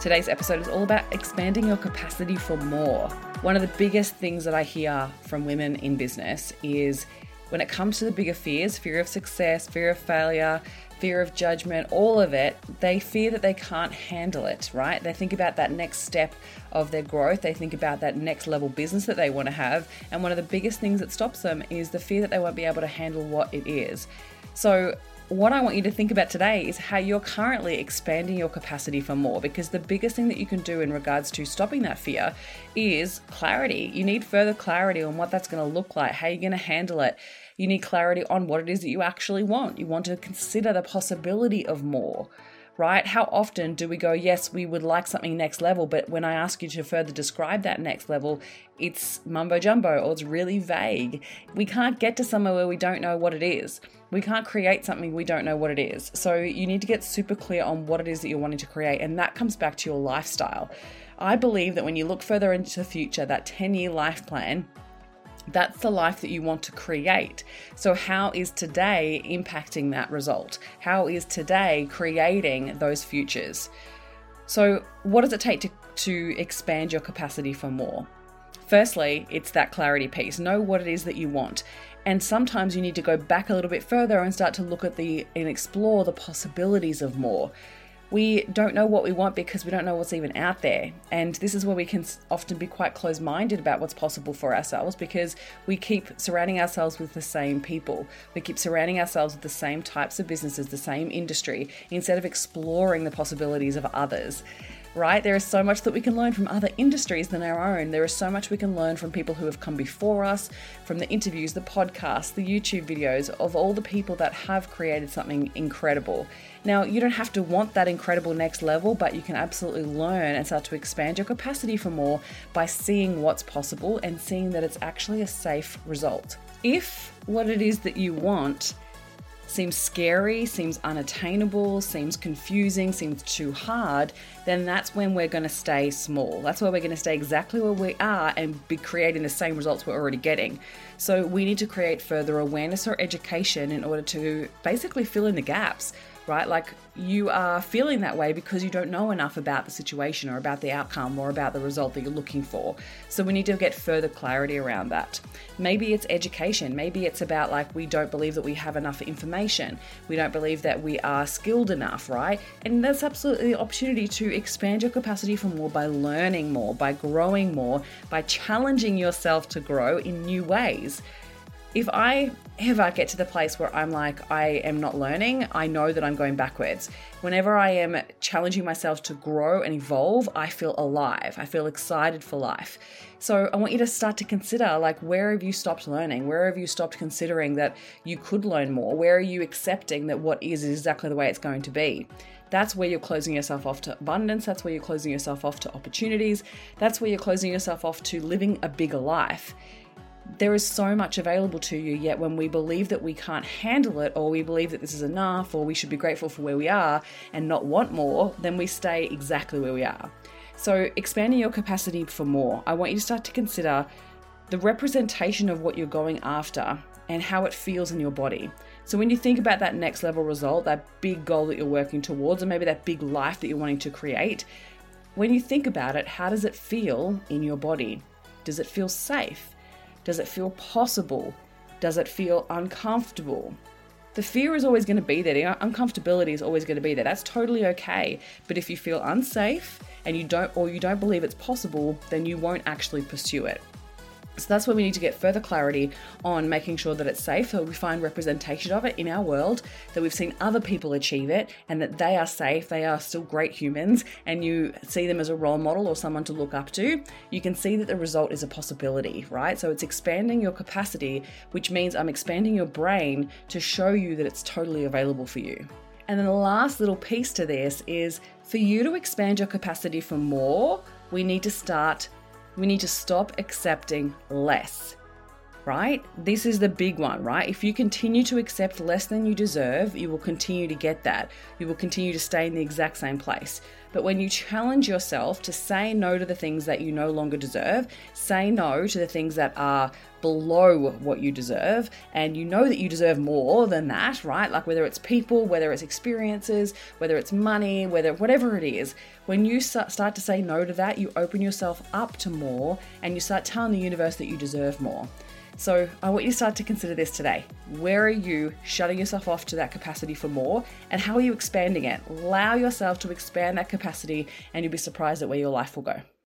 Today's episode is all about expanding your capacity for more. One of the biggest things that I hear from women in business is when it comes to the bigger fears fear of success, fear of failure, fear of judgment, all of it they fear that they can't handle it, right? They think about that next step of their growth, they think about that next level business that they want to have, and one of the biggest things that stops them is the fear that they won't be able to handle what it is. So, what I want you to think about today is how you're currently expanding your capacity for more because the biggest thing that you can do in regards to stopping that fear is clarity. You need further clarity on what that's going to look like, how you're going to handle it. You need clarity on what it is that you actually want. You want to consider the possibility of more right? How often do we go, yes, we would like something next level, but when I ask you to further describe that next level, it's mumbo jumbo or it's really vague. We can't get to somewhere where we don't know what it is. We can't create something we don't know what it is. So you need to get super clear on what it is that you're wanting to create, and that comes back to your lifestyle. I believe that when you look further into the future, that 10 year life plan, that's the life that you want to create. So, how is today impacting that result? How is today creating those futures? So, what does it take to, to expand your capacity for more? Firstly, it's that clarity piece. Know what it is that you want. And sometimes you need to go back a little bit further and start to look at the and explore the possibilities of more. We don't know what we want because we don't know what's even out there. And this is where we can often be quite close minded about what's possible for ourselves because we keep surrounding ourselves with the same people. We keep surrounding ourselves with the same types of businesses, the same industry, instead of exploring the possibilities of others right? There is so much that we can learn from other industries than our own. There is so much we can learn from people who have come before us, from the interviews, the podcasts, the YouTube videos of all the people that have created something incredible. Now, you don't have to want that incredible next level, but you can absolutely learn and start to expand your capacity for more by seeing what's possible and seeing that it's actually a safe result. If what it is that you want seems scary, seems unattainable, seems confusing, seems too hard, then that's when we're going to stay small. That's where we're going to stay exactly where we are and be creating the same results we're already getting. So we need to create further awareness or education in order to basically fill in the gaps right? Like you are feeling that way because you don't know enough about the situation or about the outcome or about the result that you're looking for. So we need to get further clarity around that. Maybe it's education. Maybe it's about like we don't believe that we have enough information. We don't believe that we are skilled enough, right? And that's absolutely the opportunity to expand your capacity for more by learning more, by growing more, by challenging yourself to grow in new ways if I ever get to the place where I'm like, I am not learning, I know that I'm going backwards. Whenever I am challenging myself to grow and evolve, I feel alive. I feel excited for life. So I want you to start to consider like, where have you stopped learning? Where have you stopped considering that you could learn more? Where are you accepting that what is is exactly the way it's going to be? That's where you're closing yourself off to abundance. That's where you're closing yourself off to opportunities. That's where you're closing yourself off to living a bigger life there is so much available to you, yet when we believe that we can't handle it, or we believe that this is enough, or we should be grateful for where we are and not want more, then we stay exactly where we are. So, expanding your capacity for more, I want you to start to consider the representation of what you're going after and how it feels in your body. So, when you think about that next level result, that big goal that you're working towards, or maybe that big life that you're wanting to create, when you think about it, how does it feel in your body? Does it feel safe? Does it feel possible? Does it feel uncomfortable? The fear is always going to be there. The uncomfortability is always going to be there. That's totally okay. But if you feel unsafe and you don't or you don't believe it's possible, then you won't actually pursue it. So that's where we need to get further clarity on making sure that it's safe, that we find representation of it in our world, that we've seen other people achieve it, and that they are safe, they are still great humans, and you see them as a role model or someone to look up to. You can see that the result is a possibility, right? So it's expanding your capacity, which means I'm expanding your brain to show you that it's totally available for you. And then the last little piece to this is for you to expand your capacity for more, we need to start we need to stop accepting less. Right? This is the big one, right? If you continue to accept less than you deserve, you will continue to get that. You will continue to stay in the exact same place. But when you challenge yourself to say no to the things that you no longer deserve, say no to the things that are below what you deserve, and you know that you deserve more than that, right? Like whether it's people, whether it's experiences, whether it's money, whether whatever it is, when you start to say no to that, you open yourself up to more and you start telling the universe that you deserve more. So I want you to start to consider this today. Where are you shutting yourself off to that capacity for more? And how are you expanding it? Allow yourself to expand that capacity, and you'll be surprised at where your life will go.